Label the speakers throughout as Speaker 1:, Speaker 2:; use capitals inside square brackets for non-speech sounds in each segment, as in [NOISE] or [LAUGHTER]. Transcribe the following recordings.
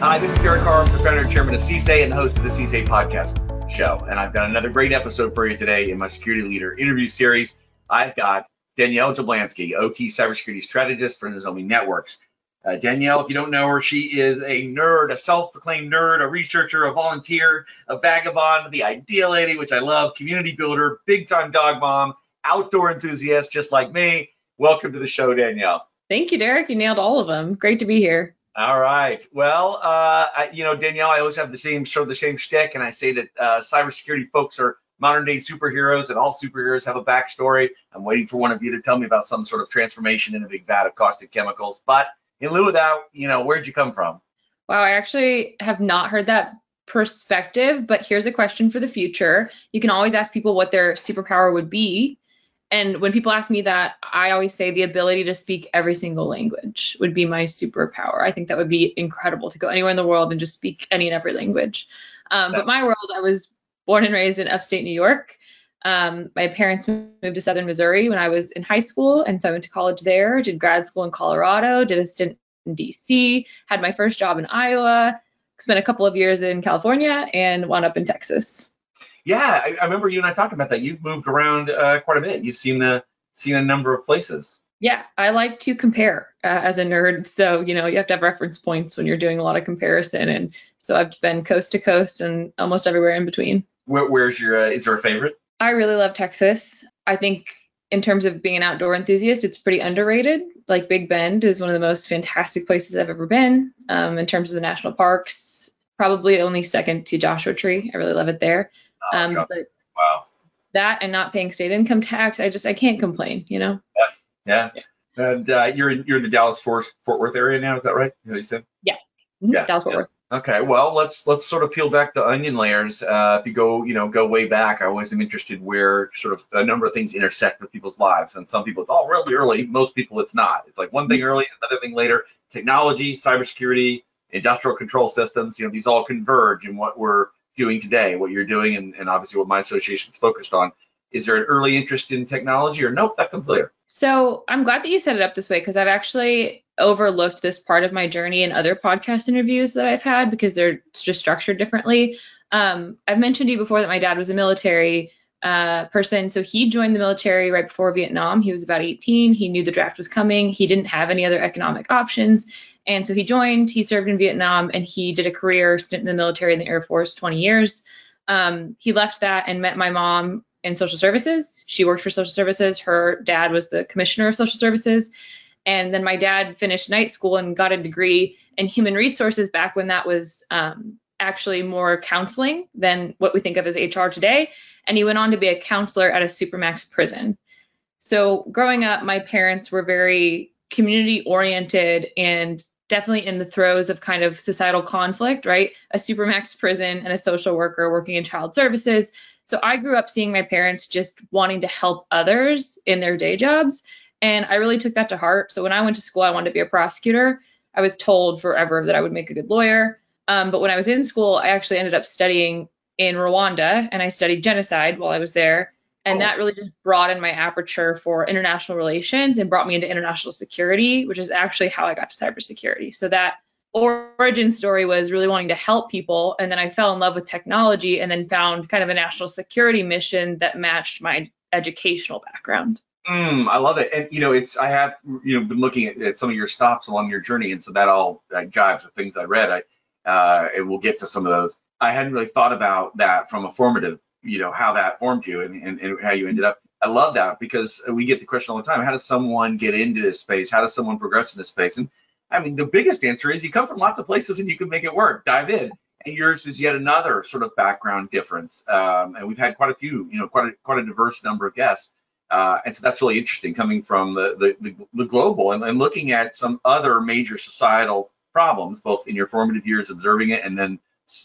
Speaker 1: Hi, this is Derek Carr, the founder and chairman of CSA and host of the CSA podcast show. And I've got another great episode for you today in my security leader interview series. I've got Danielle Jablanski, OT cybersecurity strategist for Nozomi Networks. Uh, Danielle, if you don't know her, she is a nerd, a self-proclaimed nerd, a researcher, a volunteer, a vagabond, the ideal lady, which I love, community builder, big-time dog mom, outdoor enthusiast, just like me. Welcome to the show, Danielle.
Speaker 2: Thank you, Derek. You nailed all of them. Great to be here.
Speaker 1: All right. Well, uh, I, you know, Danielle, I always have the same sort of the same shtick, and I say that uh, cybersecurity folks are modern day superheroes, and all superheroes have a backstory. I'm waiting for one of you to tell me about some sort of transformation in a big vat of caustic chemicals. But in lieu of that, you know, where'd you come from?
Speaker 2: Wow, I actually have not heard that perspective, but here's a question for the future. You can always ask people what their superpower would be. And when people ask me that, I always say the ability to speak every single language would be my superpower. I think that would be incredible to go anywhere in the world and just speak any and every language. Um, but my world, I was born and raised in upstate New York. Um, my parents moved to southern Missouri when I was in high school, and so I went to college there, did grad school in Colorado, did a stint in DC, had my first job in Iowa, spent a couple of years in California, and wound up in Texas.
Speaker 1: Yeah, I, I remember you and I talking about that. You've moved around uh, quite a bit. You've seen a seen a number of places.
Speaker 2: Yeah, I like to compare uh, as a nerd. So, you know, you have to have reference points when you're doing a lot of comparison. And so I've been coast to coast and almost everywhere in between.
Speaker 1: Where, where's your, uh, is there a favorite?
Speaker 2: I really love Texas. I think in terms of being an outdoor enthusiast, it's pretty underrated. Like Big Bend is one of the most fantastic places I've ever been. Um, in terms of the national parks, probably only second to Joshua Tree. I really love it there.
Speaker 1: Oh,
Speaker 2: Um, but
Speaker 1: wow.
Speaker 2: that and not paying state income tax, I just I can't complain. You know.
Speaker 1: Yeah. yeah. And uh, you're in you're in the Dallas Fort Fort Worth area now. Is that right? You, know you said.
Speaker 2: Mhm,
Speaker 1: Yeah,
Speaker 2: Dallas Fort
Speaker 1: yeah.
Speaker 2: Worth.
Speaker 1: Okay. Well, let's let's sort of peel back the onion layers. Uh, if you go you know go way back, I always am interested where sort of a number of things intersect with people's lives. And some people it's all really early. Most people it's not. It's like one thing early, another thing later. Technology, cybersecurity, industrial control systems. You know these all converge in what we're doing today, what you're doing, and, and obviously what my association's focused on. Is there an early interest in technology, or nope, that comes later?
Speaker 2: So I'm glad that you set it up this way because I've actually overlooked this part of my journey in other podcast interviews that I've had because they're just structured differently. Um, I've mentioned to you before that my dad was a military uh, person. So he joined the military right before Vietnam. He was about 18. He knew the draft was coming. He didn't have any other economic options. And so he joined, he served in Vietnam, and he did a career stint in the military in the Air Force 20 years. Um, he left that and met my mom in social services. She worked for social services. Her dad was the commissioner of social services. And then my dad finished night school and got a degree in human resources back when that was um, actually more counseling than what we think of as HR today. And he went on to be a counselor at a supermax prison. So growing up, my parents were very community oriented and definitely in the throes of kind of societal conflict, right? A supermax prison and a social worker working in child services. So I grew up seeing my parents just wanting to help others in their day jobs. And I really took that to heart. So when I went to school, I wanted to be a prosecutor. I was told forever that I would make a good lawyer. Um, but when I was in school, I actually ended up studying in Rwanda and I studied genocide while I was there. And that really just broadened my aperture for international relations and brought me into international security, which is actually how I got to cybersecurity. So that origin story was really wanting to help people. And then I fell in love with technology and then found kind of a national security mission that matched my educational background.
Speaker 1: Mm, I love it. And you know, it's I have you know been looking at, at some of your stops along your journey, and so that all uh, jives with things I read. I uh, and we'll get to some of those. I hadn't really thought about that from a formative, you know, how that formed you and, and, and how you ended up. I love that because we get the question all the time: How does someone get into this space? How does someone progress in this space? And I mean, the biggest answer is you come from lots of places and you can make it work. Dive in. And yours is yet another sort of background difference. Um, and we've had quite a few, you know, quite a, quite a diverse number of guests. Uh, and so that's really interesting coming from the, the, the, global and, and looking at some other major societal problems, both in your formative years observing it and then,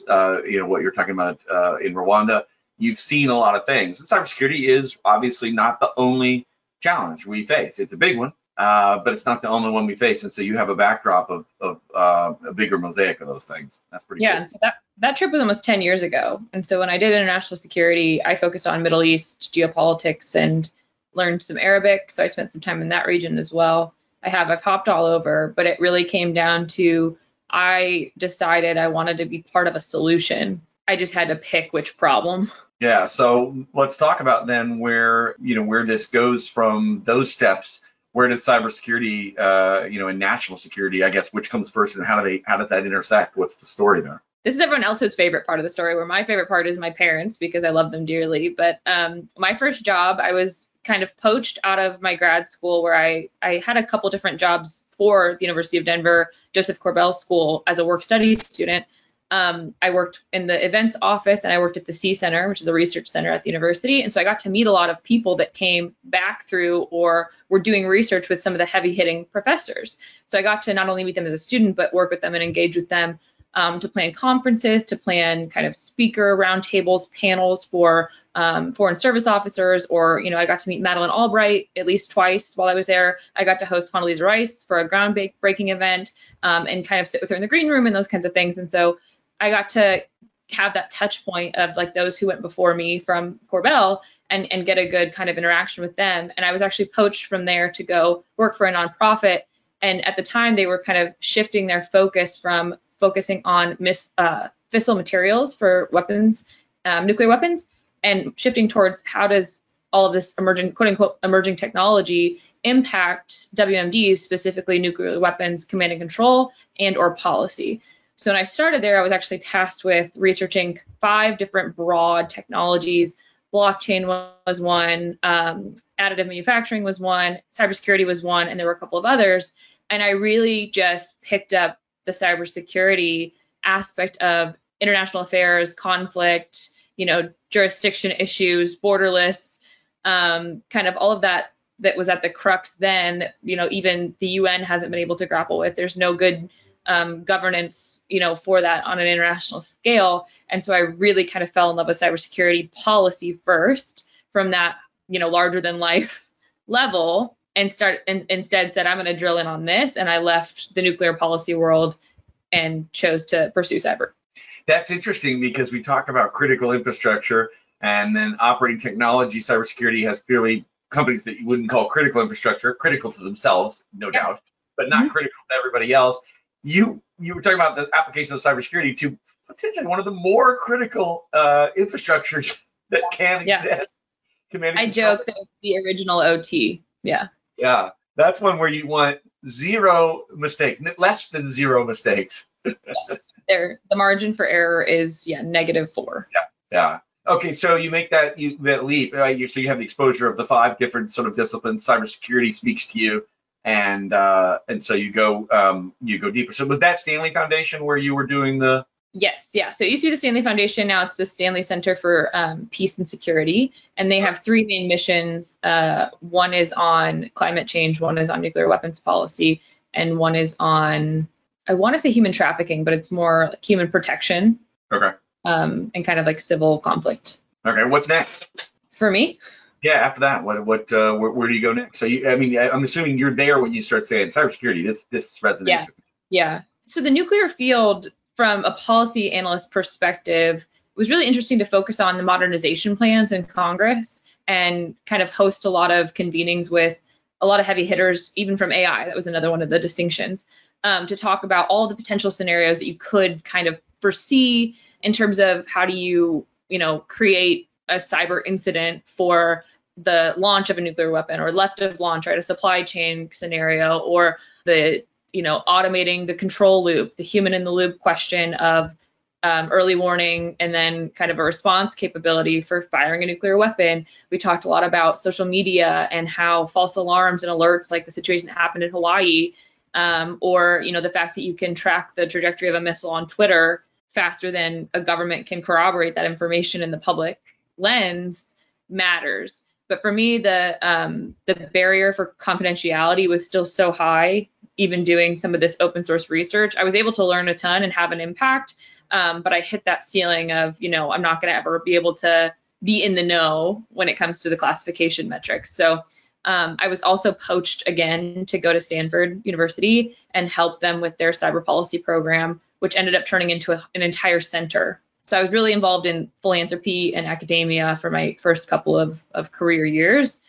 Speaker 1: uh, you know, what you're talking about uh, in Rwanda. You've seen a lot of things. And cybersecurity is obviously not the only challenge we face. It's a big one, uh, but it's not the only one we face. And so you have a backdrop of, of uh, a bigger mosaic of those things. That's pretty
Speaker 2: Yeah,
Speaker 1: cool.
Speaker 2: so that that trip was almost 10 years ago. And so when I did international security, I focused on Middle East geopolitics and learned some Arabic. So I spent some time in that region as well. I have I've hopped all over, but it really came down to I decided I wanted to be part of a solution. I just had to pick which problem.
Speaker 1: Yeah, so let's talk about then where you know where this goes from those steps. Where does cybersecurity, uh, you know, and national security, I guess, which comes first, and how do they, how does that intersect? What's the story there?
Speaker 2: This is everyone else's favorite part of the story. Where my favorite part is my parents because I love them dearly. But um, my first job, I was kind of poached out of my grad school where I I had a couple different jobs for the University of Denver Josef Korbel School as a work studies student um, I worked in the events office and I worked at the Sié Center, which is a research center at the university. And so I got to meet a lot of people that came back through or were doing research with some of the heavy hitting professors. So I got to not only meet them as a student, but work with them and engage with them um, to plan conferences, to plan kind of speaker roundtables, panels for um, foreign service officers, or you know, I got to meet Madeleine Albright at least twice while I was there. I got to host Condoleezza Rice for a groundbreaking event um, and kind of sit with her in the green room and those kinds of things. And so I got to have that touch point of like those who went before me from Korbel and, and get a good kind of interaction with them. And I was actually poached from there to go work for a nonprofit. And at the time, they were kind of shifting their focus from focusing on mis, uh, fissile materials for weapons, um, nuclear weapons, and shifting towards how does all of this emerging, quote unquote, emerging technology impact WMDs, specifically nuclear weapons command and control and or policy. So when I started there, I was actually tasked with researching five different broad technologies. Blockchain was one, um, additive manufacturing was one, cybersecurity was one, and there were a couple of others. And I really just picked up the cybersecurity aspect of international affairs, conflict, you know, jurisdiction issues, borderless, um, kind of all of that that was at the crux then, you know, even the UN hasn't been able to grapple with. There's no good um, governance, you know, for that on an international scale. And so I really kind of fell in love with cybersecurity policy first from that, you know, larger than life [LAUGHS] level and start and instead said, I'm going to drill in on this. And I left the nuclear policy world and chose to pursue cyber.
Speaker 1: That's interesting because we talk about critical infrastructure and then operating technology. Cybersecurity has clearly companies that you wouldn't call critical infrastructure, critical to themselves, no yeah. doubt, but not mm-hmm. critical to everybody else you you were talking about the application of cybersecurity to potentially one of the more critical uh, infrastructures [LAUGHS] that can yeah. exist.
Speaker 2: Command I joke that it's the original OT. Yeah.
Speaker 1: Yeah, that's one where you want zero mistakes, less than zero mistakes. [LAUGHS]
Speaker 2: yes. There, the margin for error is yeah negative four.
Speaker 1: Yeah, yeah. Okay, so you make that you, that leap. Right? You, so you have the exposure of the five different sort of disciplines. Cybersecurity speaks to you and uh, and so you go um, you go deeper. So was that Stanley Foundation where you were doing the?
Speaker 2: Yes, yeah. So it used to be the Stanley Foundation. Now it's the Stanley Center for um, Peace and Security, and they have three main missions. Uh, one is on climate change, one is on nuclear weapons policy, and one is on I want to say human trafficking, but it's more like human protection.
Speaker 1: Okay.
Speaker 2: Um, and kind of like civil conflict.
Speaker 1: Okay. What's next?
Speaker 2: For me?
Speaker 1: Yeah, after that, what what uh, where, where, do you go next? So you, I mean, I'm assuming you're there when you start saying cybersecurity. This this resonates.
Speaker 2: Yeah, yeah. So the nuclear field, from a policy analyst perspective, was really interesting to focus on the modernization plans in Congress and kind of host a lot of convenings with a lot of heavy hitters, even from AI. That was another one of the distinctions um, to talk about all the potential scenarios that you could kind of foresee in terms of how do you, you know, create a cyber incident for the launch of a nuclear weapon or left of launch, right? A supply chain scenario or the, you know, automating the control loop, the human in the loop question of um, early warning and then kind of a response capability for firing a nuclear weapon. We talked a lot about social media and how false alarms and alerts, like the situation that happened in Hawaii, um, or you know the fact that you can track the trajectory of a missile on Twitter faster than a government can corroborate that information in the public lens matters. But for me, the um, the barrier for confidentiality was still so high. Even doing some of this open source research, I was able to learn a ton and have an impact. Um, but I hit that ceiling of, you know, I'm not going to ever be able to be in the know when it comes to the classification metrics. So um, I was also poached again to go to Stanford University and help them with their cyber policy program, which ended up turning into a, an entire center so I was really involved in philanthropy and academia for my first couple of, of career years.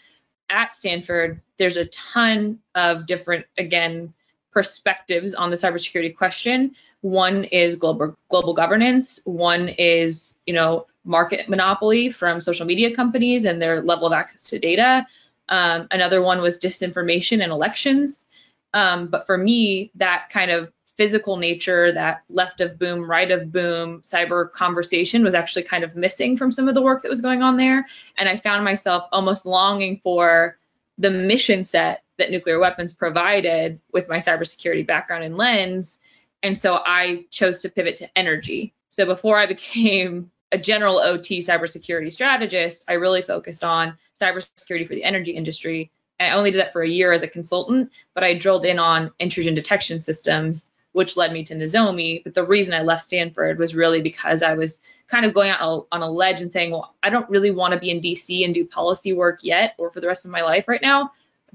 Speaker 2: At Stanford, there's a ton of different, again, perspectives on the cybersecurity question. One is global global governance. One is you know market monopoly from social media companies and their level of access to data. Um, another one was disinformation and elections. Um, but for me, that kind of physical nature, that left of boom, right of boom cyber conversation was actually kind of missing from some of the work that was going on there. And I found myself almost longing for the mission set that nuclear weapons provided with my cybersecurity background and lens. And so I chose to pivot to energy. So before I became a general OT cybersecurity strategist, I really focused on cybersecurity for the energy industry. I only did that for a year as a consultant, but I drilled in on intrusion detection systems which led me to Nozomi. But the reason I left Stanford was really because I was kind of going out on a ledge and saying, well, I don't really want to be in DC and do policy work yet or for the rest of my life right now.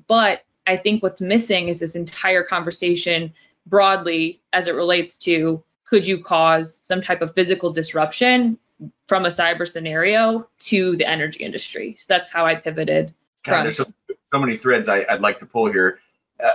Speaker 2: But I think what's missing is this entire conversation broadly as it relates to could you cause some type of physical disruption from a cyber scenario to the energy industry? So that's how I pivoted.
Speaker 1: God, from- there's so, so many threads I, would like to pull here. Uh,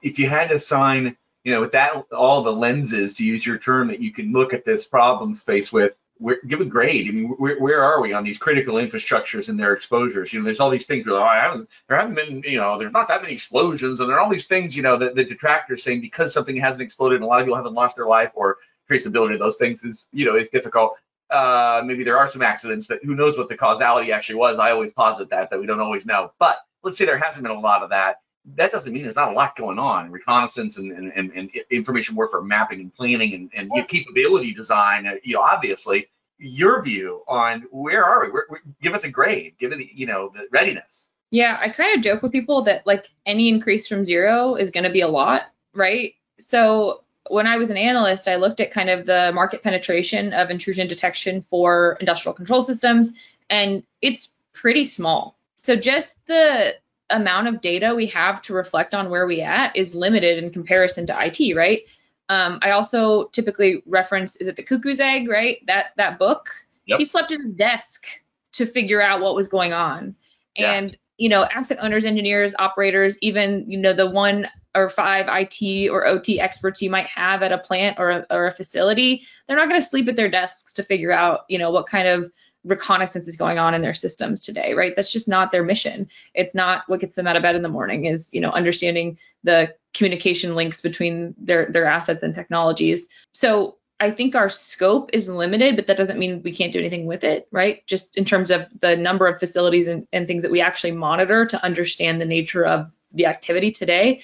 Speaker 1: if you had to assign you know, with that, all the lenses, to use your term, that you can look at this problem space with, where, give a grade. I mean, where, where are we on these critical infrastructures and their exposures? You know, there's all these things where oh, I haven't, there haven't been, you know, there's not that many explosions, and there are all these things, you know, that the detractors saying because something hasn't exploded and a lot of people haven't lost their life or traceability of those things is, you know, is difficult. Uh, maybe there are some accidents that who knows what the causality actually was. I always posit that that we don't always know. But let's say there hasn't been a lot of that that doesn't mean there's not a lot going on. Reconnaissance and, and, and, and information warfare mapping and planning and, and yeah. capability design, uh, you know, obviously, your view on where are we? Where, where, give us a grade, give it, the, you know, the readiness.
Speaker 2: Yeah, I kind of joke with people that like any increase from zero is going to be a lot, right? So when I was an analyst, I looked at kind of the market penetration of intrusion detection for industrial control systems, and it's pretty small. So just the amount of data we have to reflect on where we at is limited in comparison to IT, right? Um, I also typically reference is it the cuckoo's egg, right? That that book. Yep. He slept in his desk to figure out what was going on. Yeah. And you know, asset owners, engineers, operators, even you know the one or five IT or OT experts you might have at a plant or a, or a facility, they're not going to sleep at their desks to figure out, you know, what kind of reconnaissance is going on in their systems today, right? That's just not their mission. It's not what gets them out of bed in the morning is, you know, understanding the communication links between their their assets and technologies. So I think our scope is limited, but that doesn't mean we can't do anything with it, right? Just in terms of the number of facilities and, and things that we actually monitor to understand the nature of the activity today.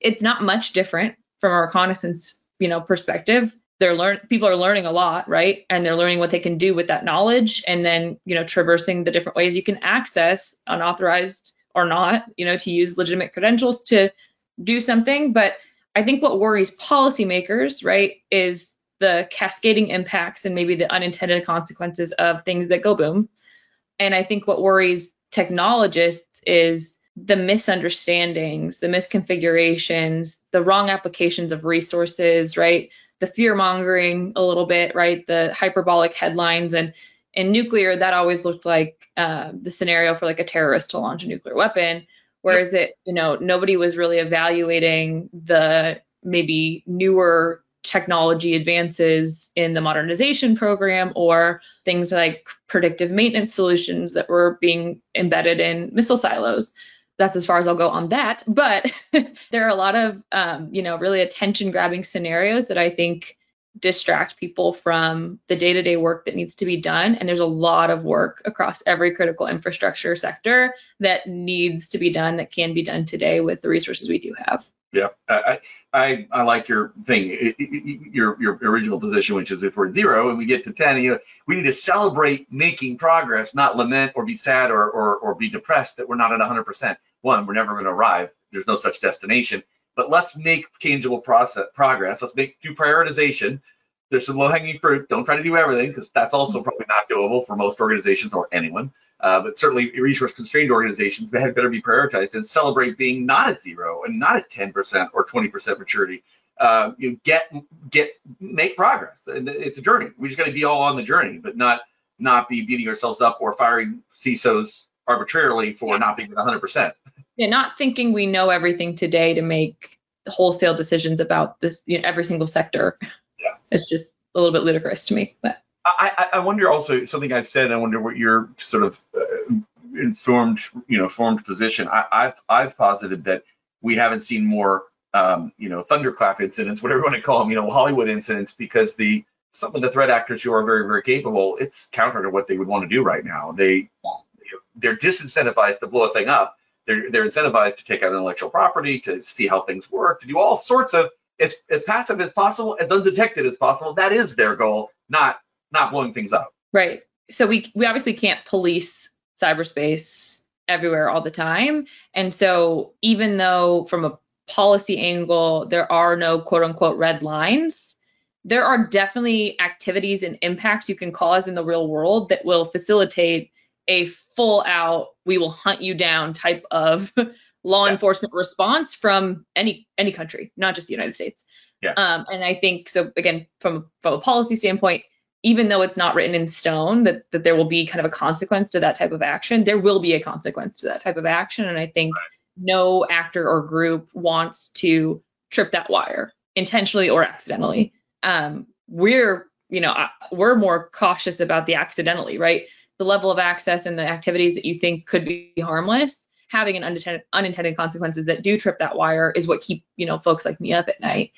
Speaker 2: It's not much different from a reconnaissance, you know, perspective they're learn people are learning a lot right? And they're learning what they can do with that knowledge and then you know traversing the different ways you can access unauthorized or not you know to use legitimate credentials to do something. But i think what worries policymakers right is the cascading impacts and maybe the unintended consequences of things that go boom. And i think what worries technologists is the misunderstandings the misconfigurations the wrong applications of resources right the fear mongering a little bit, right? The hyperbolic headlines and in nuclear, that always looked like uh, the scenario for like a terrorist to launch a nuclear weapon. Whereas yep. it, you know, nobody was really evaluating the maybe newer technology advances in the modernization program or things like predictive maintenance solutions that were being embedded in missile silos that's as far as I'll go on that. But [LAUGHS] there are a lot of, um, you know, really attention grabbing scenarios that I think distract people from the day to day work that needs to be done. And there's a lot of work across every critical infrastructure sector that needs to be done that can be done today with the resources we do have.
Speaker 1: Yeah, I, I, I like your thing, your your original position, which is if we're zero and we get to ten, you know, we need to celebrate making progress, not lament or be sad or or, or be depressed that we're not at 100%. One, we're never going to arrive. There's no such destination. But let's make tangible process progress. Let's make do prioritization. There's some low-hanging fruit. Don't try to do everything because that's also probably not doable for most organizations or anyone uh, but certainly resource-constrained organizations that had better be prioritized and celebrate being not at zero and not at 10% or 20% maturity. Uh, you get get make progress. It's a journey. We just got to be all on the journey, but not not be beating ourselves up or firing CISOs arbitrarily for not being at 100%.
Speaker 2: Yeah, not thinking we know everything today to make wholesale decisions about this, you know, every single sector.
Speaker 1: Yeah.
Speaker 2: It's just a little bit ludicrous to me, but.
Speaker 1: I, I wonder also something I said. I wonder what your sort of uh, informed, you know, formed position. I, I've I've posited that we haven't seen more, um, you know, thunderclap incidents, whatever you want to call them, you know, Hollywood incidents, because the some of the threat actors who are very very capable, it's counter to what they would want to do right now. They they're disincentivized to blow a thing up. They're they're incentivized to take out intellectual property, to see how things work, to do all sorts of as as passive as possible, as undetected as possible. That is their goal, not not blowing things up.
Speaker 2: Right. So we we obviously can't police cyberspace everywhere all the time. And so even though from a policy angle there are no quote unquote red lines, there are definitely activities and impacts you can cause in the real world that will facilitate a full out we will hunt you down type of law
Speaker 1: Yeah.
Speaker 2: enforcement response from any any country, not just the United States.
Speaker 1: Yeah.
Speaker 2: Um, and I think so again from from a policy standpoint, even though it's not written in stone that, that there will be kind of a consequence to that type of action, there will be a consequence to that type of action. And I think no actor or group wants to trip that wire intentionally or accidentally. Um, we're, you know, we're more cautious about the accidentally, right? The level of access and the activities that you think could be harmless, having an unintended, unintended consequences that do trip that wire is what keep, you know, folks like me up at night.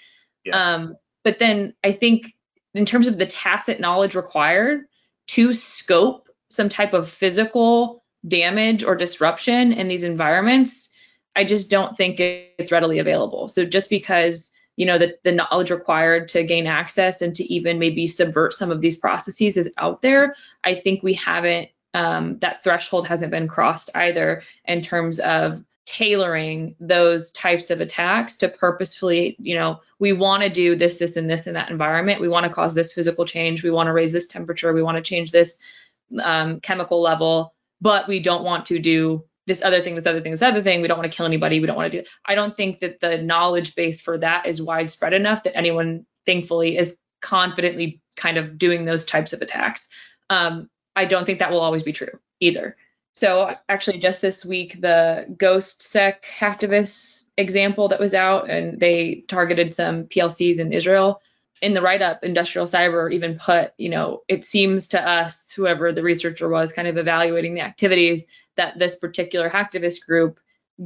Speaker 1: Yeah.
Speaker 2: Um, but then I think in terms of the tacit knowledge required to scope some type of physical damage or disruption in these environments, I just don't think it's readily available. So just because you know the, the knowledge required to gain access and to even maybe subvert some of these processes is out there, I think we haven't um, that threshold hasn't been crossed either in terms of tailoring those types of attacks to purposefully, you know, we want to do this, this, and this in that environment. We want to cause this physical change. We want to raise this temperature. We want to change this um, chemical level, but we don't want to do this other thing, this other thing, this other thing. We don't want to kill anybody. We don't want to do. I don't think that the knowledge base for that is widespread enough that anyone, thankfully, is confidently kind of doing those types of attacks. Um, I don't think that will always be true either. So actually, just this week, the GhostSec activists example that was out, and they targeted some PLCs in Israel. In the write-up, Industrial Cyber even put, you know, it seems to us, whoever the researcher was, kind of evaluating the activities, that this particular hacktivist group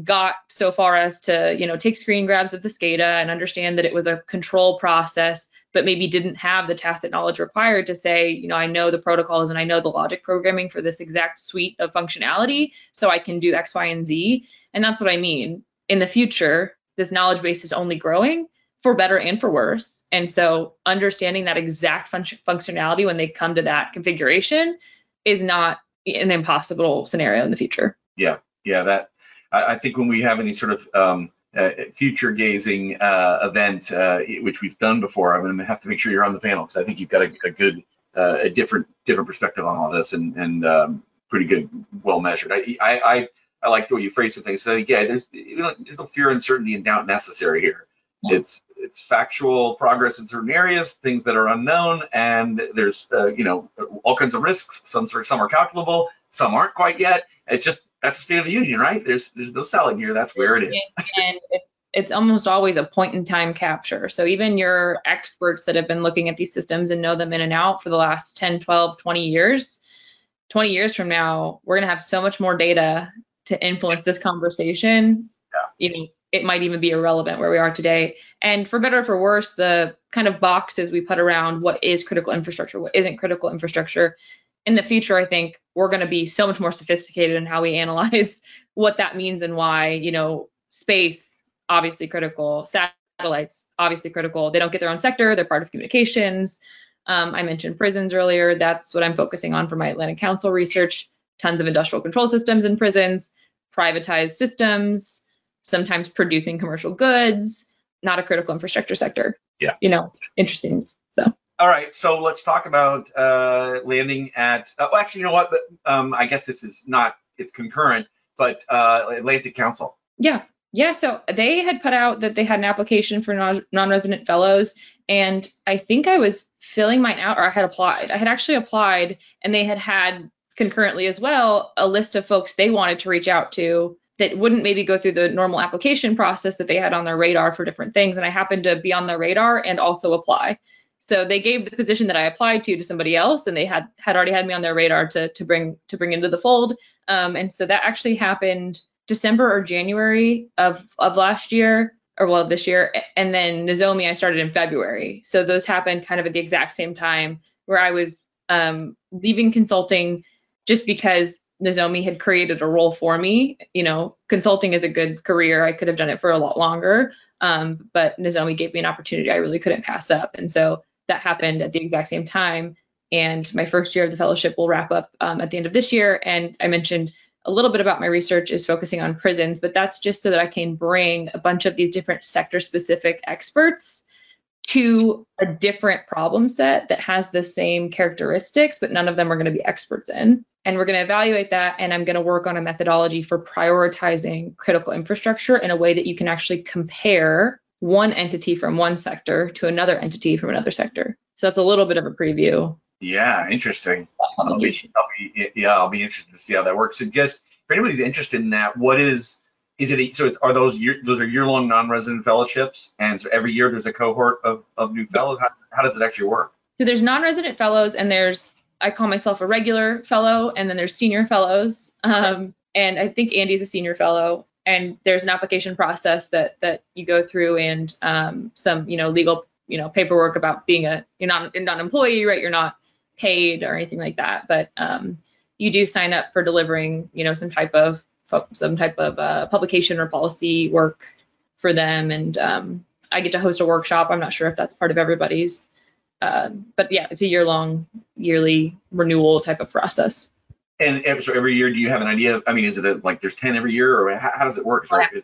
Speaker 2: got so far as to, you know, take screen grabs of the SCADA and understand that it was a control process, but maybe didn't have the tacit knowledge required to say, you know, I know the protocols and I know the logic programming for this exact suite of functionality, so I can do X, Y, and Z. And that's what I mean. In the future, this knowledge base is only growing for better and for worse. And so understanding that exact function functionality when they come to that configuration is not an impossible scenario in the future.
Speaker 1: Yeah, yeah, that I, I think when we have any sort of um, future gazing uh, event, uh, which we've done before, I'm going to have to make sure you're on the panel because I think you've got a, a good, uh, a different different perspective on all this and and um, pretty good, well measured. I I I, I like the way you phrase some things. So yeah, there's you know, there's no fear, uncertainty, and doubt necessary here.
Speaker 2: Yeah.
Speaker 1: It's it's factual progress in certain areas, things that are unknown, and there's uh, you know all kinds of risks. Some sort some are calculable, some aren't quite yet. It's just that's the state of the union, right? There's there's no selling here. That's where it is. [LAUGHS]
Speaker 2: and it's it's almost always a point in time capture. So even your experts that have been looking at these systems and know them in and out for the last 10, 12, 20 years, 20 years from now, we're going to have so much more data to influence this conversation.
Speaker 1: Yeah.
Speaker 2: You know, it might even be irrelevant where we are today. And for better or for worse, the kind of boxes we put around what is critical infrastructure, what isn't critical infrastructure, in the future, I think we're going to be so much more sophisticated in how we analyze [LAUGHS] what that means and why, you know, space, obviously critical, satellites, obviously critical. They don't get their own sector, they're part of communications. Um, I mentioned prisons earlier. That's what I'm focusing on for my Atlantic Council research. Tons of industrial control systems in prisons, privatized systems, sometimes producing commercial goods, not a critical infrastructure sector.
Speaker 1: Yeah.
Speaker 2: You know, interesting.
Speaker 1: All right, so let's talk about uh, landing at. Uh, actually, you know what? Um, I guess this is not. It's concurrent, but uh, Atlantic Council.
Speaker 2: Yeah. Yeah. So they had put out that they had an application for non-resident fellows. And I think I was filling mine out or I had applied. I had actually applied and they had had concurrently as well a list of folks they wanted to reach out to that wouldn't maybe go through the normal application process that they had on their radar for different things. And I happened to be on their radar and also apply. So they gave the position that I applied to to somebody else, and they had had already had me on their radar to to bring to bring into the fold. Um, and so that actually happened December or January of of last year, or well this year. And then Nozomi I started in February. So those happened kind of at the exact same time where I was um, leaving consulting just because Nozomi had created a role for me. You know, consulting is a good career. I could have done it for a lot longer. Um, but Nozomi gave me an opportunity I really couldn't pass up. And so that happened at the exact same time. And my first year of the fellowship will wrap up um, at the end of this year. And I mentioned a little bit about my research is focusing on prisons, but that's just so that I can bring a bunch of these different sector specific experts to a different problem set that has the same characteristics, but none of them are going to be experts in. And we're going to evaluate that, and I'm going to work on a methodology for prioritizing critical infrastructure in a way that you can actually compare one entity from one sector to another entity from another sector. So that's a little bit of a preview.
Speaker 1: Yeah, interesting. I'll be, I'll be, yeah, I'll be interested to see how that works. So just for anybody's interested in that, what is is it so? are those year, those are year long non resident fellowships, and so every year there's a cohort of of new fellows. How, how does it actually work?
Speaker 2: So there's non resident fellows, and there's I call myself a regular fellow, and then there's senior fellows. Um, and I think Andy's a senior fellow, and there's an application process that that you go through, and um, some you know legal you know paperwork about being a you're not you're not an employee, right? You're not paid or anything like that, but um, you do sign up for delivering you know some type of some type of uh, publication or policy work for them. And um, I get to host a workshop. I'm not sure if that's part of everybody's, uh, but yeah, it's a year long, yearly renewal type of process.
Speaker 1: And every, so every year, do you have an idea? I mean, is it a, like there's 10 every year, or how, how does it work?
Speaker 2: Right? It,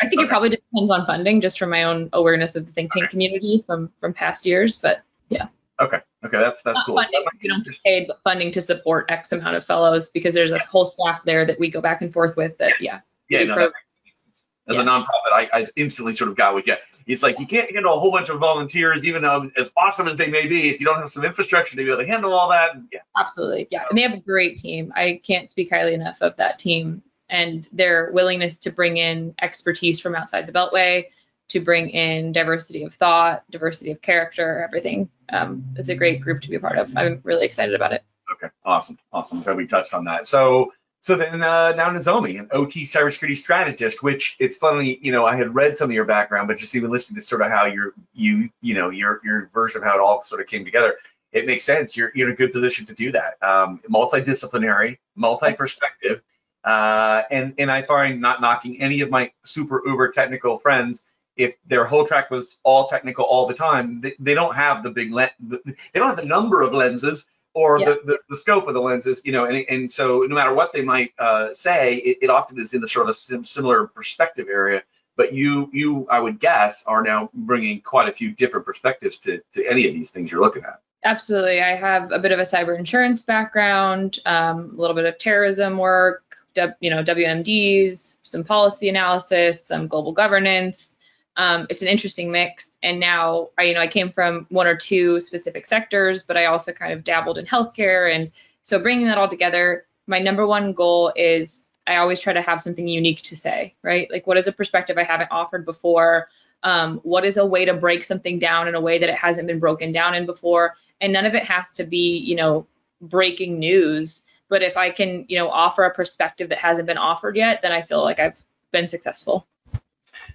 Speaker 2: I think okay. it probably depends on funding, just from my own awareness of the think tank okay. community from from past years. But yeah.
Speaker 1: Okay. Okay, that's that's
Speaker 2: Not
Speaker 1: cool.
Speaker 2: Funding, so we don't get paid, but funding to support X amount of fellows because there's a whole staff there that we go back and forth with. That yeah.
Speaker 1: Yeah. No, that as yeah. a nonprofit, I, I instantly sort of got with you. It's like you can't handle a whole bunch of volunteers, even though as awesome as they may be, if you don't have some infrastructure to be able to handle all that. Yeah.
Speaker 2: Absolutely. Yeah. And they have a great team. I can't speak highly enough of that team and their willingness to bring in expertise from outside the Beltway to bring in diversity of thought, diversity of character, everything. Um, it's a great group to be a part of. I'm really excited about it.
Speaker 1: Okay, awesome, awesome. glad we touched on that. So, so then uh, now Nozomi, an OT cybersecurity strategist, which it's funny, you know, I had read some of your background, but just even listening to sort of how your you you know your your version of how it all sort of came together, it makes sense. You're you're in a good position to do that. Um, multidisciplinary, multi-perspective, uh, and and I find not knocking any of my super uber technical friends if their whole track was all technical all the time, they, they don't have the big lens, they don't have the number of lenses or yeah. the, the, the, scope of the lenses, you know, and, and so no matter what they might uh, say, it, it, often is in the sort of a sim- similar perspective area. But you, you, I would guess, are now bringing quite a few different perspectives to, to any of these things you're looking at.
Speaker 2: Absolutely. I have a bit of a cyber insurance background, um, a little bit of terrorism work, you know, WMDs, some policy analysis, some global governance, um, it's an interesting mix. And now I, you know, I came from one or two specific sectors, but I also kind of dabbled in healthcare. And so bringing that all together, my number one goal is I always try to have something unique to say, right? Like, what is a perspective I haven't offered before? Um, what is a way to break something down in a way that it hasn't been broken down in before? And none of it has to be, you know, breaking news. But if I can, you know, offer a perspective that hasn't been offered yet, then I feel like I've been successful.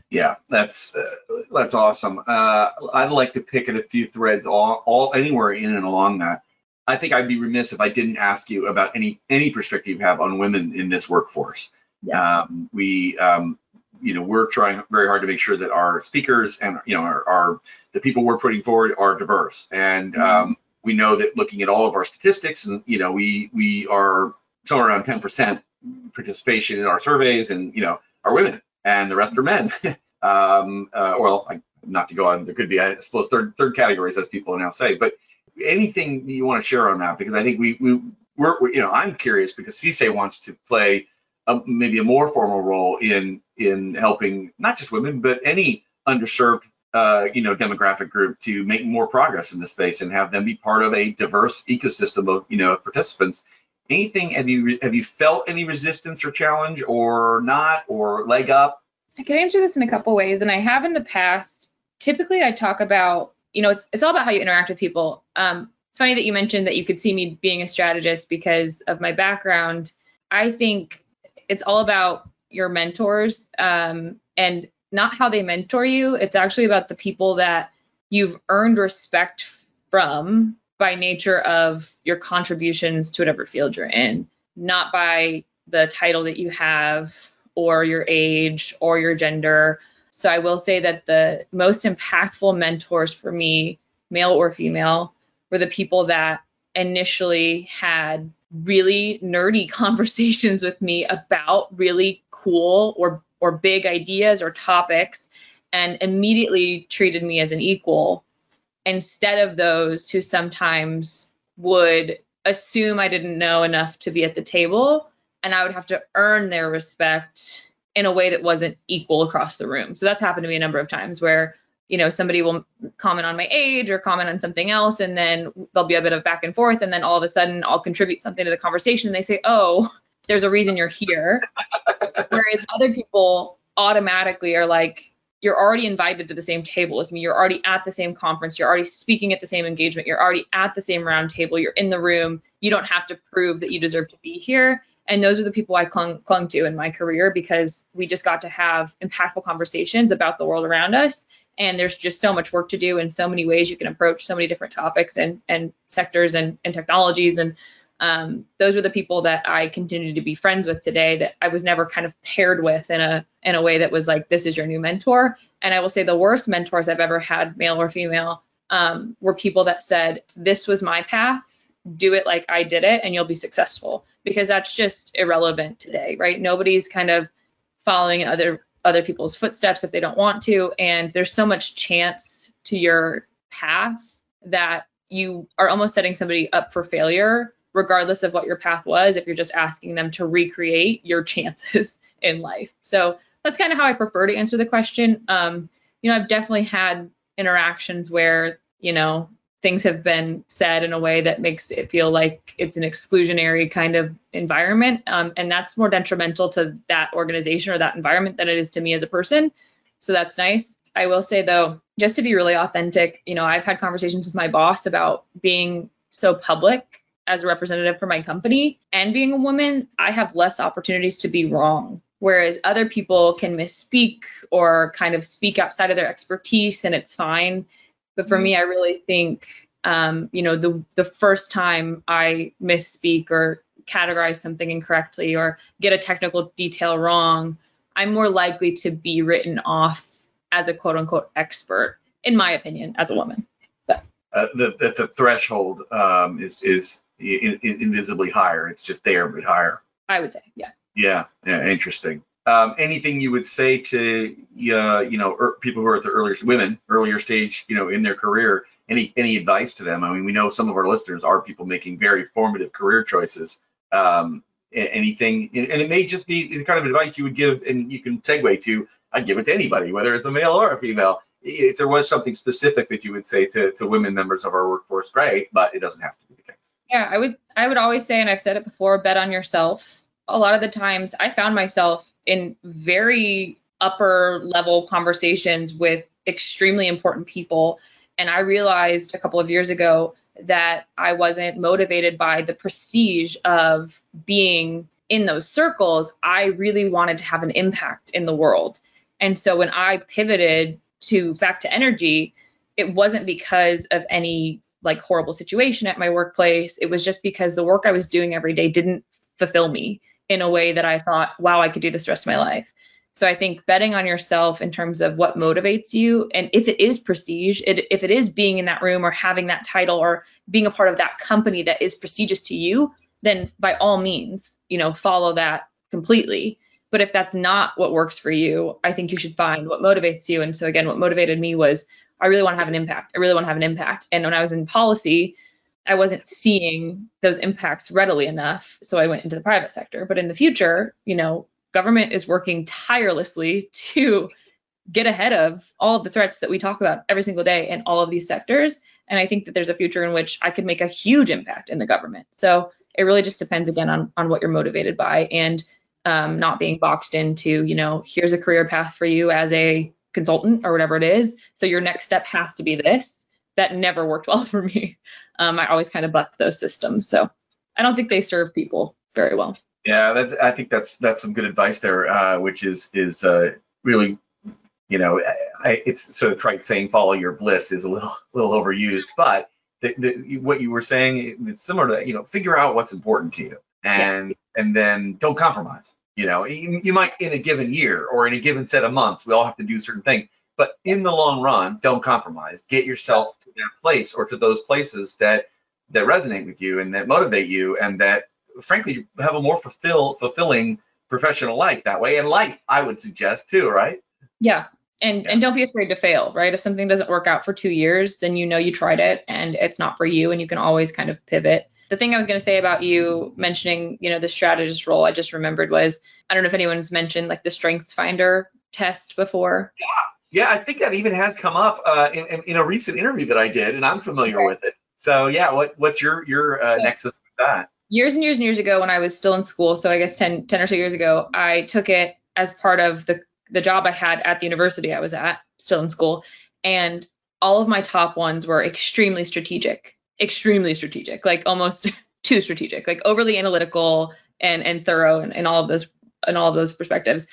Speaker 1: Yeah, that's uh, that's awesome. Uh, I'd like to pick at a few threads all, all anywhere in and along that. I think I'd be remiss if I didn't ask you about any any perspective you have on women in this workforce. Yeah. Um, we, um, you know, we're trying very hard to make sure that our speakers and you know our, our the people we're putting forward are diverse, and mm-hmm. um, we know that looking at all of our statistics, and you know, we we are somewhere around 10% participation in our surveys, and you know, are women and the rest are men. [LAUGHS] um, uh, well, I, not to go on, there could be, I suppose, third third categories as people now say. But anything you want to share on that, because I think we we we're, we're you know I'm curious because CSE wants to play a, maybe a more formal role in in helping not just women but any underserved uh, you know demographic group to make more progress in this space and have them be part of a diverse ecosystem of you know participants anything have you have you felt any resistance or challenge or not or leg up
Speaker 2: I can answer this in a couple ways, and I have in the past. Typically, I talk about, you know, it's it's all about how you interact with people. Um, it's funny that you mentioned that you could see me being a strategist because of my background. I think it's all about your mentors um, and not how they mentor you. It's actually about the people that you've earned respect from by nature of your contributions to whatever field you're in, not by the title that you have or your age or your gender. So I will say that the most impactful mentors for me, male or female, were the people that initially had really nerdy [LAUGHS] conversations with me about really cool or or big ideas or topics and immediately treated me as an equal instead of those who sometimes would assume I didn't know enough to be at the table and I would have to earn their respect in a way that wasn't equal across the room. So that's happened to me a number of times where, you know, somebody will comment on my age or comment on something else, and then there'll be a bit of back and forth, and then all of a sudden I'll contribute something to the conversation, and they say, "Oh, there's a reason you're here," [LAUGHS] whereas other people automatically are like, you're already invited to the same table as me. You're already at the same conference. You're already speaking at the same engagement. You're already at the same round table. You're in the room. You don't have to prove that you deserve to be here. And those are the people I clung, clung to in my career because we just got to have impactful conversations about the world around us. And there's just so much work to do and so many ways you can approach so many different topics and, and sectors and, and technologies. And um, those are the people that I continue to be friends with today that I was never kind of paired with in a in a way that was like, this is your new mentor. And I will say the worst mentors I've ever had, male or female, um, were people that said, this was my path do it like I did it and you'll be successful because that's just irrelevant today, right? Nobody's kind of following other other people's footsteps if they don't want to and there's so much chance to your path that you are almost setting somebody up for failure regardless of what your path was if you're just asking them to recreate your chances [LAUGHS] in life. So that's kind of how I prefer to answer the question. Um, you know, I've definitely had interactions where, you know, things have been said in a way that makes it feel like it's an exclusionary kind of environment. Um, and that's more detrimental to that organization or that environment than it is to me as a person. So that's nice. I will say though, just to be really authentic, you know, I've had conversations with my boss about being so public as a representative for my company and being a woman, I have less opportunities to be wrong. Whereas other people can misspeak or kind of speak outside of their expertise and it's fine. But for me, I really think, um, you know, the the first time I misspeak or categorize something incorrectly or get a technical detail wrong, I'm more likely to be written off as a quote unquote expert, in my opinion, as a woman.
Speaker 1: Uh, the, the, the threshold um, is is in, in, invisibly higher. It's just there, but higher.
Speaker 2: I would say, yeah.
Speaker 1: Yeah, yeah, interesting. Um, anything you would say to uh, you know er, people who are at the earlier women earlier stage you know in their career any any advice to them i mean we know some of our listeners are people making very formative career choices um, anything and it may just be the kind of advice you would give and you can segue to i'd give it to anybody whether it's a male or a female if there was something specific that you would say to, to women members of our workforce great but it doesn't have to be the case
Speaker 2: yeah i would i would always say and i've said it before bet on yourself a lot of the times i found myself in very upper level conversations with extremely important people. And I realized a couple of years ago that I wasn't motivated by the prestige of being in those circles. I really wanted to have an impact in the world. And so when I pivoted to back to energy, it wasn't because of any like horrible situation at my workplace. It was just because the work I was doing every day didn't fulfill me in a way that I thought, wow, I could do this rest of my life. So I think betting on yourself in terms of what motivates you, and if it is prestige, it, if it is being in that room or having that title or being a part of that company that is prestigious to you, then by all means, you know, follow that completely. But if that's not what works for you, I think you should find what motivates you. And so again, what motivated me was I really want to have an impact. I really want to have an impact. And when I was in policy, I wasn't seeing those impacts readily enough. So I went into the private sector. But in the future, you know, government is working tirelessly to get ahead of all of the threats that we talk about every single day in all of these sectors. And I think that there's a future in which I could make a huge impact in the government. So it really just depends again on on what you're motivated by and um, not being boxed into, you know, here's a career path for you as a consultant or whatever it is. So your next step has to be this. That never worked [LAUGHS] well for me. Um, I always kind of bucked those systems. So I don't think they serve people very well.
Speaker 1: Yeah, that, I think that's that's some good advice there, uh, which is is uh, really, you know, I, it's sort of trite saying follow your bliss is a little [LAUGHS] little overused, but the, the, what you were saying it's similar to you know figure out what's important to you and yeah. and then don't compromise. You know, you, you might in a given year or in a given set of months, we all have to do certain things, but in the long run, don't compromise. Get yourself to that place or to those places that that resonate with you and that motivate you and that frankly have a more fulfill fulfilling professional life that way. And life i would suggest too right?
Speaker 2: Yeah. And yeah. and don't be afraid to fail right? If something doesn't work out for two years then you know you tried it and it's not for you and you can always kind of pivot the thing i was going to say about you mentioning you know the strategist role i just remembered was i don't know if anyone's mentioned like the strengths finder test before.
Speaker 1: Yeah yeah i think that even has come up uh, in, in, a recent interview that i did and i'm familiar with it. So yeah what what's your your uh, nexus with that?
Speaker 2: Years and years and years ago when I was still in school, so I guess 10, 10 or so years ago, I took it as part of the, the job I had at the university I was at, still in school. And all of my top ones were extremely strategic, extremely strategic, like almost [LAUGHS] too strategic, like overly analytical and, and thorough and, and all of those and all of those perspectives.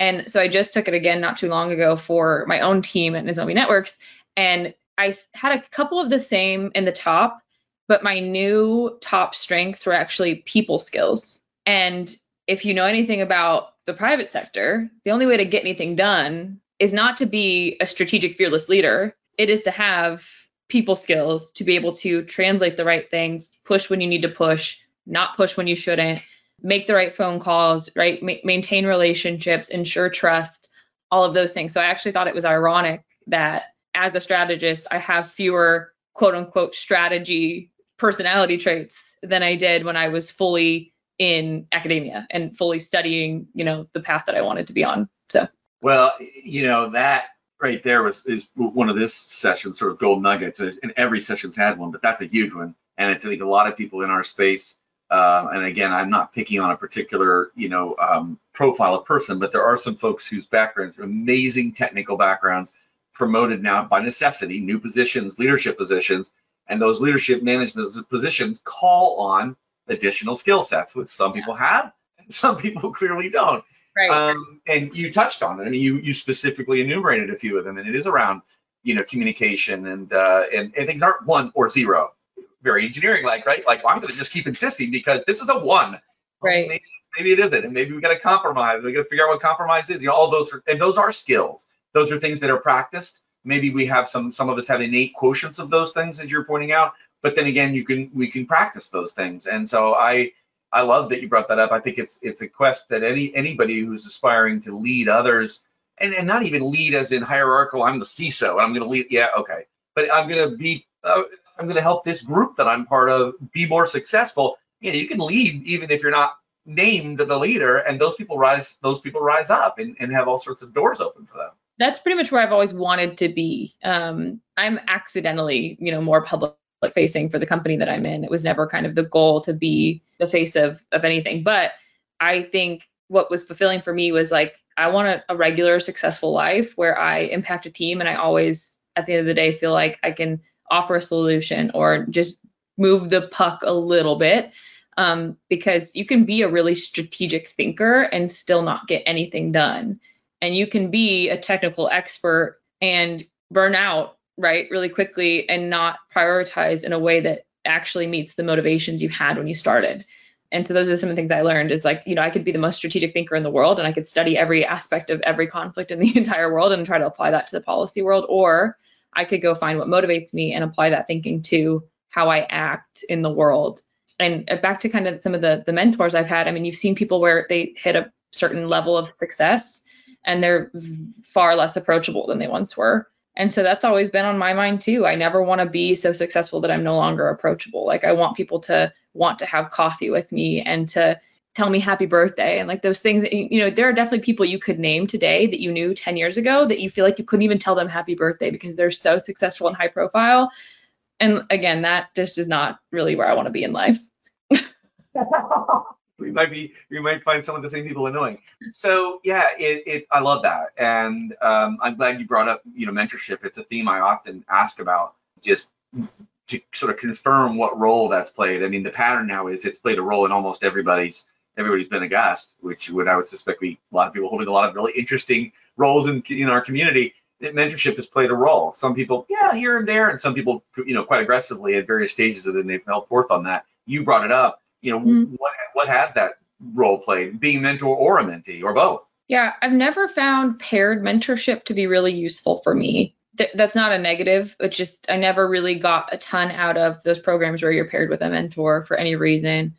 Speaker 2: And so I just took it again not too long ago for my own team at Nozomi Networks. And I had a couple of the same in the top, but my new top strengths were actually people skills. And if you know anything about the private sector, the only way to get anything done is not to be a strategic, fearless leader. It is to have people skills to be able to translate the right things, push when you need to push, not push when you shouldn't, make the right phone calls, right? Ma- maintain relationships, ensure trust, all of those things. So I actually thought it was ironic that as a strategist, I have fewer quote unquote strategy personality traits than I did when I was fully in academia and fully studying, you know, the path that I wanted to be on. So,
Speaker 1: well, you know, that right there was is one of this session's sort of gold nuggets, and every session's had one, but that's a huge one. And I think a lot of people in our space, uh, and again, I'm not picking on a particular, you know, um, profile of person, but there are some folks whose backgrounds, amazing technical backgrounds, promoted now by necessity, new positions, leadership positions, and those leadership management positions call on additional skill sets, which some people have, and some people [LAUGHS] clearly don't.
Speaker 2: Right.
Speaker 1: Um, and you touched on it. I mean, you you specifically enumerated a few of them, and it is around you know communication and uh, and, and things aren't one or zero. Very engineering like, right? Like, well, I'm going to just keep insisting because this is a one.
Speaker 2: Right.
Speaker 1: Maybe, maybe it isn't, and maybe we got to compromise. We got to figure out what compromise is. You know, all those are, and those are skills. Those are things that are practiced maybe we have some some of us have innate quotients of those things as you're pointing out but then again you can we can practice those things and so i i love that you brought that up. I think it's it's a quest that any anybody who's aspiring to lead others and, and not even lead as in hierarchical i'm the ciso and i'm going to lead yeah okay. But i'm going to be uh, i'm going to help this group that i'm part of be more successful. Yeah you can lead even if you're not named the leader and those people rise those people rise up and, and have all sorts of doors open for them.
Speaker 2: That's pretty much where I've always wanted to be. Um, I'm accidentally, you know, more public facing for the company that I'm in. It was never kind of the goal to be the face of of anything, but I think what was fulfilling for me was like I want a, a regular successful life where I impact a team and I always at the end of the day feel like I can offer a solution or just move the puck a little bit um, because you can be a really strategic thinker and still not get anything done and you can be a technical expert and burn out right really quickly and not prioritize in a way that actually meets the motivations you had when you started and so those are some of the things i learned is like you know i could be the most strategic thinker in the world and i could study every aspect of every conflict in the [LAUGHS] entire world and try to apply that to the policy world or i could go find what motivates me and apply that thinking to how i act in the world and uh, back to kind of some of the the mentors i've had i mean you've seen people where they hit a certain level of success and they're far less approachable than they once were. And so that's always been on my mind too. I never want to be so successful that I'm no longer approachable. Like I want people to want to have coffee with me and to tell me happy birthday and like those things that, you know there are definitely people you could name today that you knew 10 years ago that you feel like you couldn't even tell them happy birthday because they're so successful and high profile and again that just is not really where i want to be in life [LAUGHS]
Speaker 1: we might be we might find some of the same people annoying. So yeah it, it i love that. And um, i'm glad you brought up you know mentorship. It's a theme i often ask about just to sort of confirm what role that's played. I mean the pattern now is it's played a role in almost everybody's everybody's been a guest which would i would suspect be a lot of people holding a lot of really interesting roles in in our community. Mentorship has played a role. Some people yeah here and there and some people you know quite aggressively at various stages of it and they've held forth on that. You brought it up you know mm. what what has that role played being mentor or a mentee or both?
Speaker 2: Yeah i've never found paired mentorship to be really useful for me. Th- that's not a negative it's just i never really got a ton out of those programs where you're paired with a mentor for any reason.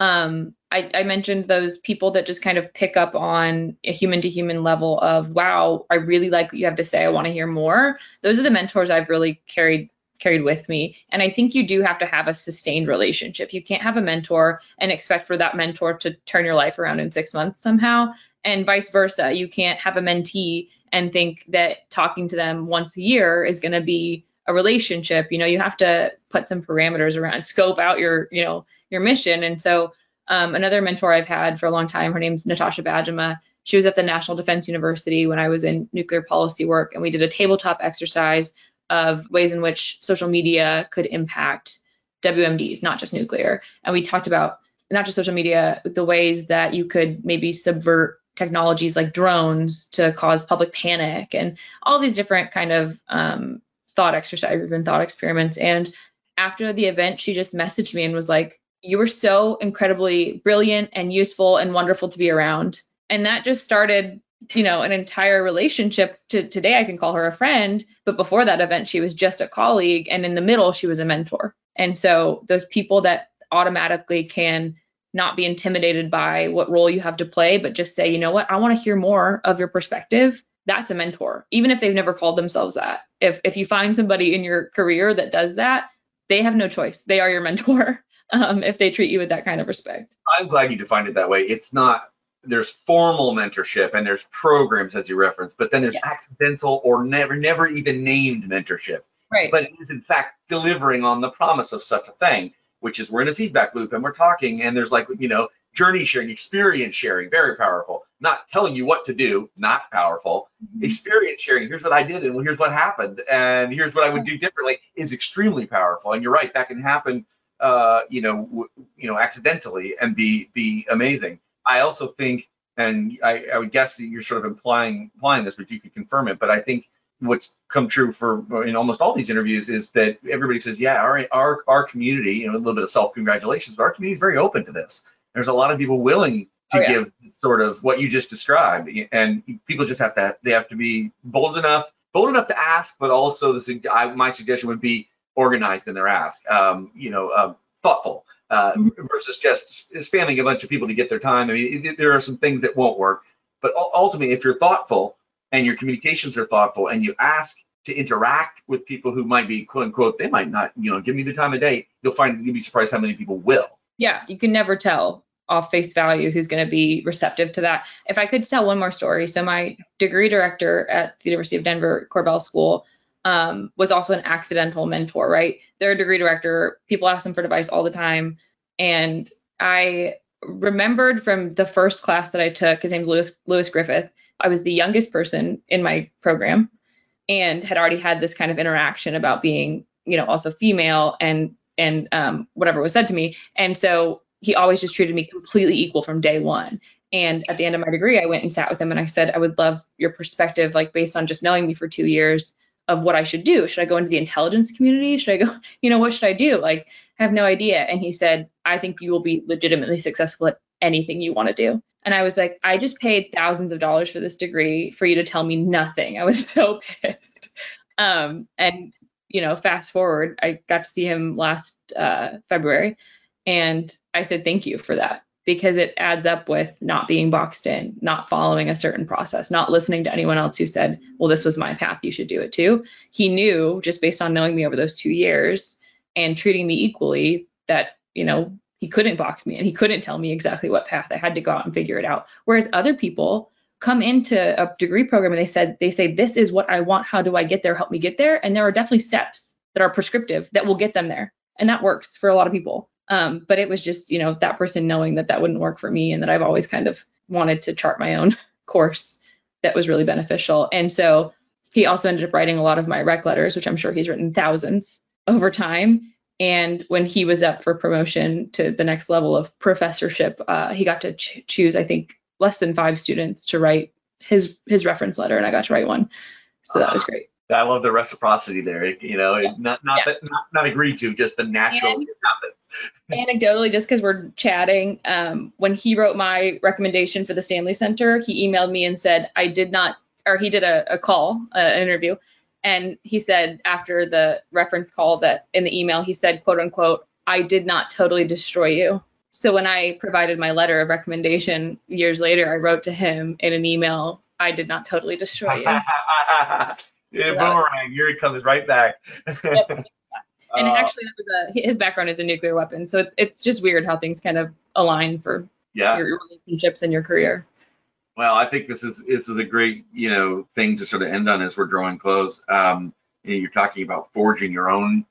Speaker 2: Um, I, I, mentioned those people that just kind of pick up on a human to human level of wow i really like what you have to say. I want to hear more. Those are the mentors i've really carried carried with me. And I think you do have to have a sustained relationship. You can't have a mentor and expect for that mentor to turn your life around in six months somehow. And vice versa. You can't have a mentee and think that talking to them once a year is going to be a relationship. You know, you have to put some parameters around, scope out your, you know, your mission. And so um, another mentor I've had for a long time, her name's Natasha Bajema. She was at the National Defense University when I was in nuclear policy work, and we did a tabletop exercise of ways in which social media could impact WMDs, not just nuclear. And we talked about not just social media, the ways that you could maybe subvert technologies like drones to cause public panic and all these different kind of um, thought exercises and thought experiments. And after the event, she just messaged me and was like, You were so incredibly brilliant and useful and wonderful to be around. And that just started you know an entire relationship to today i can call her a friend but before that event she was just a colleague and in the middle she was a mentor. And so those people that automatically can not be intimidated by what role you have to play but just say you know what? I want to hear more of your perspective that's a mentor even if they've never called themselves that. If if you find somebody in your career that does that they have no choice. They are your [LAUGHS] mentor um, if they treat you with that kind of respect.
Speaker 1: I'm glad you defined it that way. It's not there's formal mentorship and there's programs as you referenced, but then there's yeah. accidental or never never even named mentorship.
Speaker 2: Right.
Speaker 1: But it is in fact delivering on the promise of such a thing, which is we're in a feedback loop and we're talking and there's like you know journey sharing, experience sharing, very powerful. Not telling you what to do, not powerful. Mm-hmm. Experience sharing, here's what I did and here's what happened and here's what I would do differently is extremely powerful. And you're right, that can happen uh, you know, w- you know, accidentally and be be amazing. I also think, and I, I, would guess that you're sort of implying implying this, but you could confirm it. But I think what's come true for in almost all these interviews is that everybody says, yeah, our our our community, you know, a little bit of self congratulations, but our community is very open to this. There's a lot of people willing to oh, yeah. give sort of what you just described, and people just have to they have to be bold enough bold enough to ask, but also the I, my suggestion would be organized in their ask. Um, you know, uh, thoughtful uh, mm-hmm. versus just spamming a bunch of people to get their time. I mean, there are some things that won't work, but ultimately, if you're thoughtful and your communications are thoughtful and you ask to interact with people who might be quote unquote, they might not, you know, give me the time of day, you'll find you'll be surprised how many people will.
Speaker 2: Yeah, you can never tell off face value who's going to be receptive to that. If I could tell one more story, so my degree director at the University of Denver Korbel School um, was also an accidental mentor, right? They're a degree director. People ask them for advice all the time. And I remembered from the first class that I took, his name's Lewis, Lewis Griffith. I was the youngest person in my program and had already had this kind of interaction about being, you know, also female and and um, whatever was said to me. And so he always just treated me completely equal from day one. And at the end of my degree, I went and sat with him and I said, I would love your perspective, like based on just knowing me for two years of what I should do. Should I go into the intelligence community? Should I go, [LAUGHS] you know, what should I do? Like, I have no idea. And he said, I think you will be legitimately successful at anything you want to do. And I was like, I just paid thousands of dollars for this degree for you to tell me nothing. I was [LAUGHS] so pissed. Um, and, you know, fast forward, I got to see him last uh, February. And I said, thank you for that because it adds up with not being boxed in, not following a certain process, not listening to anyone else who said, well, this was my path, you should do it too. He knew just based on knowing me over those two years and treating me equally that, you know, he couldn't box me and he couldn't tell me exactly what path I had to go out and figure it out. Whereas other people come into a degree program and they said, they say, this is what I want. How do I get there? Help me get there. And there are definitely steps that are prescriptive that will get them there. And that works for a lot of people Um, but it was just, you know, that person knowing that that wouldn't work for me and that I've always kind of wanted to chart my own [LAUGHS] course that was really beneficial. And so he also ended up writing a lot of my rec letters, which I'm sure he's written thousands over time. And when he was up for promotion to the next level of professorship, uh, he got to ch- choose, I think, less than five students to write his his reference letter, and I got to write one. So that was great.
Speaker 1: I love the reciprocity there. You know,
Speaker 2: Yeah.
Speaker 1: not not
Speaker 2: Yeah.
Speaker 1: that not, not agreed to, just the natural
Speaker 2: And-
Speaker 1: happens. [LAUGHS]
Speaker 2: Anecdotally, just because we're chatting, um, when he wrote my recommendation for the Stanley Center, he emailed me and said I did not, or he did a, a call, uh, an interview, and he said after the reference call that in the email he said, quote unquote, I did not totally destroy you. So when I provided my letter of recommendation years later, I wrote to him in an email, I did not totally destroy you. [LAUGHS]
Speaker 1: yeah, boomerang, here it comes right back. [LAUGHS]
Speaker 2: and
Speaker 1: Uh,
Speaker 2: actually, a, his background is a nuclear weapon, so it's it's just weird how things kind of align for
Speaker 1: yeah.
Speaker 2: your, your relationships and your career.
Speaker 1: Well, I think this is this is a great you know thing to sort of end on as we're drawing close. Um, you know, you're talking about forging your own,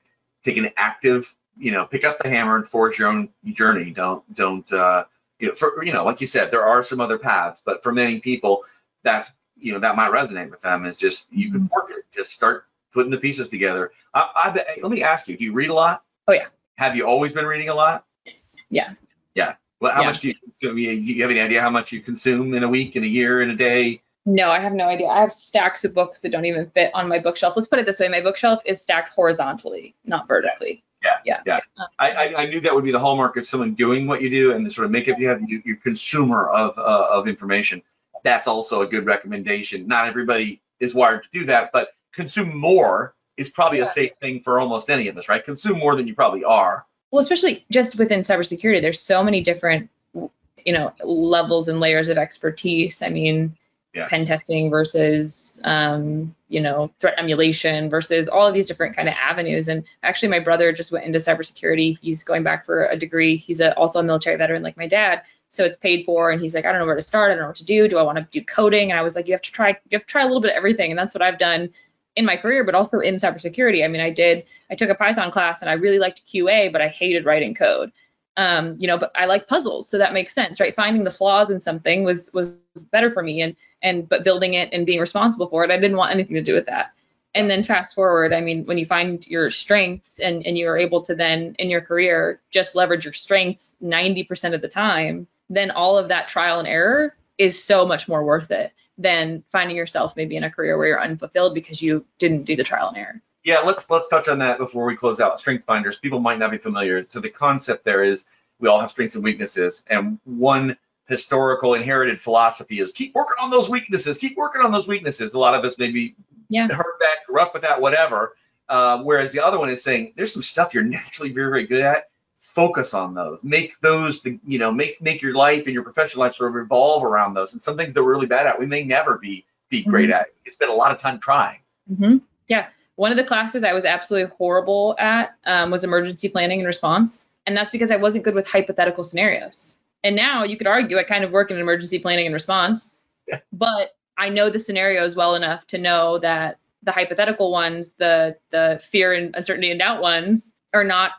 Speaker 1: taking an active, you know, pick up the hammer and forge your own journey. Don't don't uh, you know, for you know, like you said, there are some other paths, but for many people, that's you know that might resonate with them. Is just you can work it. Just start putting the pieces together. I, I, let me ask you: Do you read a lot?
Speaker 2: Oh, yeah.
Speaker 1: Have you always been reading a lot?
Speaker 2: yes Yeah.
Speaker 1: Yeah well, how
Speaker 2: Yeah.
Speaker 1: much do you consume? You, you have any idea how much you consume in a week, in a year, in a day?
Speaker 2: No, I have no idea. I have stacks of books that don't even fit on my bookshelf. Let's put it this way: my bookshelf is stacked horizontally, not vertically. Yeah. Yeah.
Speaker 1: I, I, I knew that would be the hallmark of someone doing what you do and the sort of makeup you have, you, you're consumer of, uh, of information. That's also a good recommendation. Not everybody is wired to do that, but consume more is probably a safe thing for almost any of us, right? Consume more than you probably are.
Speaker 2: Well, especially just within cybersecurity, there's so many different, you know, levels and layers of expertise. I mean,
Speaker 1: Yeah.
Speaker 2: pen testing versus, um, you know, threat emulation versus all of these different kind of avenues. And actually, my brother just went into cybersecurity. He's going back for a degree. He's a, also a military veteran like my dad. So it's paid for, and he's like, I don't know where to start. I don't know what to do. Do I want to do coding? And I was like, you have to try. You have to try a little bit of everything, and that's what I've done in my career, but also in cybersecurity. I mean, I did I took a Python class and I really liked QA, but I hated writing code. Um, you know, but I like puzzles, so that makes sense, right? Finding the flaws in something was was better for me, and and but building it and being responsible for it, I didn't want anything to do with that. And then fast forward, I mean, when you find your strengths and and you are able to then in your career just leverage your strengths 90% of the time, then all of that trial and error is so much more worth it than finding yourself maybe in a career where you're unfulfilled because you didn't do the trial and error.
Speaker 1: Yeah, let's let's touch on that before we close out. Strength finders. People might not be familiar. So the concept there is we all have strengths and weaknesses, and one historical inherited philosophy is keep working on those weaknesses. Keep working on those weaknesses. A lot of us maybe
Speaker 2: Yeah.
Speaker 1: heard that, grew up with that, whatever. Uh, whereas the other one is saying there's some stuff you're naturally very very good at. Focus on those. Make those the you know make make your life and your professional life sort of revolve around those. And some things that we're really bad at, we may never be be great at. You spend a lot of time trying.
Speaker 2: hmm Yeah. One of the classes I was absolutely horrible at um, was emergency planning and response. And that's because I wasn't good with hypothetical scenarios. And now you could argue I kind of work in emergency planning and response,
Speaker 1: Yeah.
Speaker 2: but I know the scenarios well enough to know that the hypothetical ones, the the fear and uncertainty and doubt ones, are not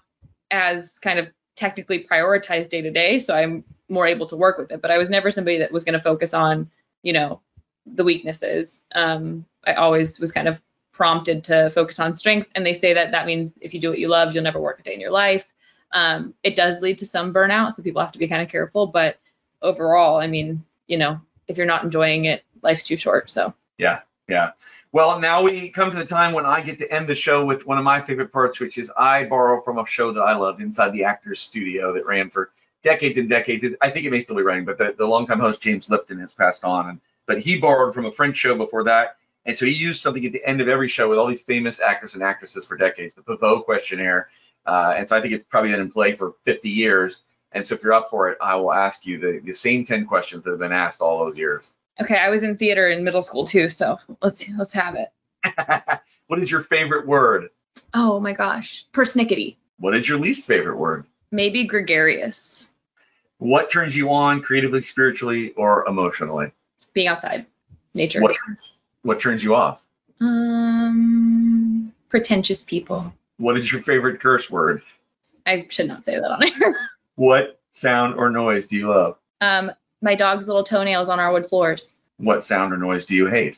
Speaker 2: as kind of technically prioritized day to day. So I'm more able to work with it. But I was never somebody that was going to focus on, you know, the weaknesses. Um, I always was kind of prompted to focus on strengths, and they say that that means if you do what you love, you'll never work a day in your life. Um, it does lead to some burnout, so people have to be kind of careful. But overall, I mean, you know, if you're not enjoying it, life's too short. So
Speaker 1: Yeah, yeah. Well, now we come to the time when I get to end the show with one of my favorite parts, which is I borrow from a show that I love inside the Actors Studio that ran for decades and decades. I think it may still be running, but the, the longtime host James Lipton has passed on. And but he borrowed from a French show before that, and so he used something at the end of every show with all these famous actors and actresses for decades, the Pivot questionnaire. Uh, and so I think it's probably been in play for 50 years. And so if you're up for it, I will ask you the, the same 10 questions that have been asked all those years.
Speaker 2: Okay, I was in theater in middle school too, so let's let's have it. [LAUGHS]
Speaker 1: what is your favorite word?
Speaker 2: Oh my gosh, persnickety,
Speaker 1: What is your least favorite word?
Speaker 2: maybe gregarious,
Speaker 1: What turns you on creatively, spiritually, or emotionally?
Speaker 2: being outside, nature.
Speaker 1: What turns, what turns you off?
Speaker 2: Um, pretentious people.
Speaker 1: What is your favorite curse word?
Speaker 2: I should not say that on air. [LAUGHS]
Speaker 1: What sound or noise do you love?
Speaker 2: Um, my dog's little toenails on our wood floors.
Speaker 1: What sound or noise do you hate?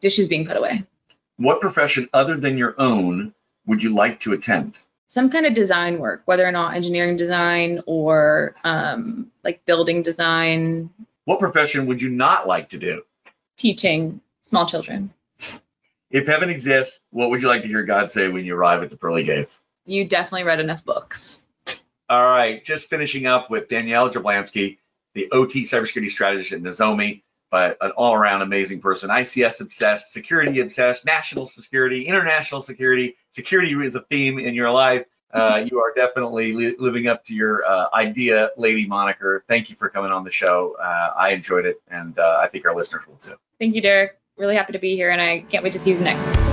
Speaker 2: Dishes being put away.
Speaker 1: What profession other than your own would you like to attempt?
Speaker 2: Some kind of design work, whether or not engineering design or um, like building design,
Speaker 1: What profession would you not like to do?
Speaker 2: teaching small children.
Speaker 1: If heaven exists, what would you like to hear God say when you arrive at the pearly gates?
Speaker 2: You definitely read enough books.
Speaker 1: All right, just finishing up with Danielle Jablanski, the OT cybersecurity strategist at Nozomi, but an all-around amazing person. ICS obsessed, security obsessed, national security, international security. Security is a theme in your life. Uh, you are definitely li- living up to your uh, idea, lady moniker. Thank you for coming on the show. Uh, I enjoyed it, and uh, I think our listeners will too.
Speaker 2: Thank you, Derek. Really happy to be here, and I can't wait to see who's next.